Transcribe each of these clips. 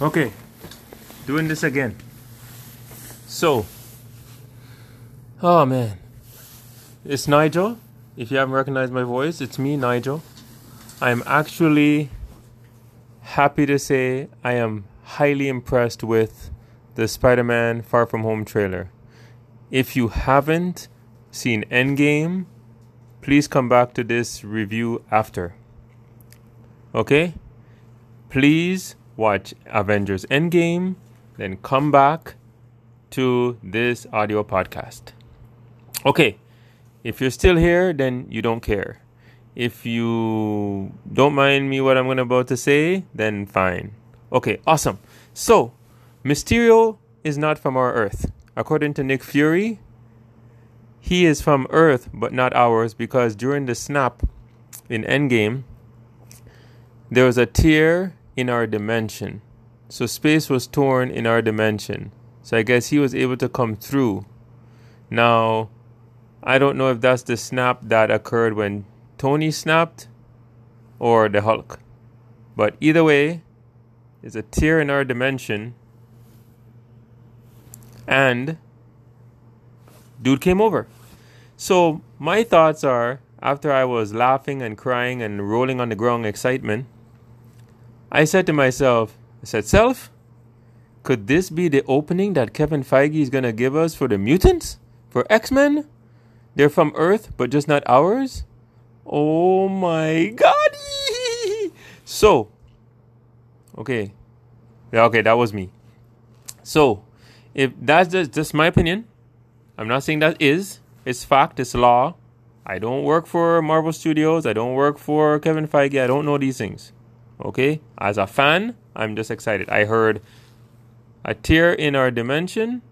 Okay, doing this again. So, oh man, it's Nigel. If you haven't recognized my voice, it's me, Nigel. I'm actually happy to say I am highly impressed with the Spider Man Far From Home trailer. If you haven't seen Endgame, please come back to this review after. Okay? Please watch Avengers Endgame, then come back to this audio podcast. Okay, if you're still here, then you don't care. If you don't mind me what I'm going about to say, then fine. Okay, awesome. So, Mysterio is not from our Earth. According to Nick Fury, he is from Earth but not ours because during the snap in Endgame, there was a tear in our dimension. So space was torn in our dimension. So I guess he was able to come through. Now, I don't know if that's the snap that occurred when Tony snapped or the Hulk. But either way, it's a tear in our dimension. And dude came over. So my thoughts are after I was laughing and crying and rolling on the ground excitement, I said to myself, I said, Self, could this be the opening that Kevin Feige is going to give us for the mutants? For X Men? They're from Earth, but just not ours? Oh my god! so, okay. Yeah, okay, that was me. So, if that's just, just my opinion, I'm not saying that is, it's fact, it's law. I don't work for Marvel Studios, I don't work for Kevin Feige, I don't know these things. Okay? As a fan, I'm just excited. I heard a tear in our dimension.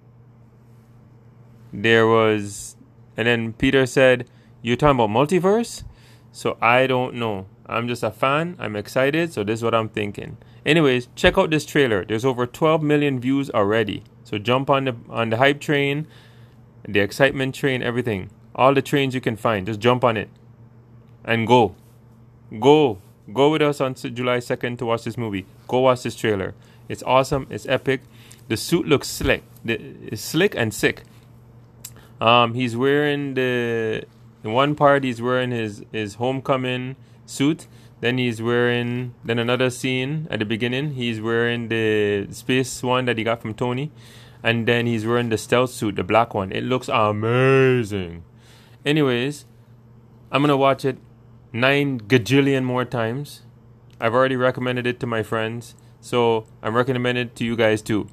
There was, and then Peter said, You're talking about multiverse? So I don't know. I'm just a fan. I'm excited. So this is what I'm thinking. Anyways, check out this trailer. There's over 12 million views already. So jump on the on the hype train, the excitement train, everything. All the trains you can find. Just jump on it and go. Go. Go with us on July 2nd to watch this movie. Go watch this trailer. It's awesome. It's epic. The suit looks slick. It's slick and sick. Um, he's wearing the in one part he's wearing his his homecoming suit. Then he's wearing then another scene at the beginning. He's wearing the space one that he got from Tony, and then he's wearing the stealth suit, the black one. It looks amazing. Anyways, I'm gonna watch it nine gajillion more times. I've already recommended it to my friends, so I'm recommending it to you guys too.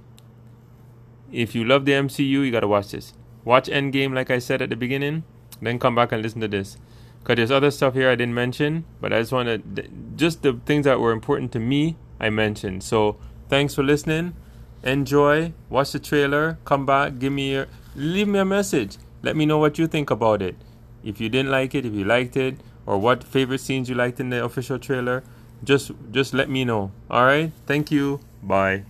If you love the MCU, you gotta watch this. Watch Endgame, like I said at the beginning, then come back and listen to this. Because there's other stuff here I didn't mention, but I just want to, just the things that were important to me, I mentioned. So thanks for listening. Enjoy, watch the trailer, come back, give me your, leave me a message. Let me know what you think about it. If you didn't like it, if you liked it, or what favorite scenes you liked in the official trailer, just just let me know. All right? Thank you. Bye.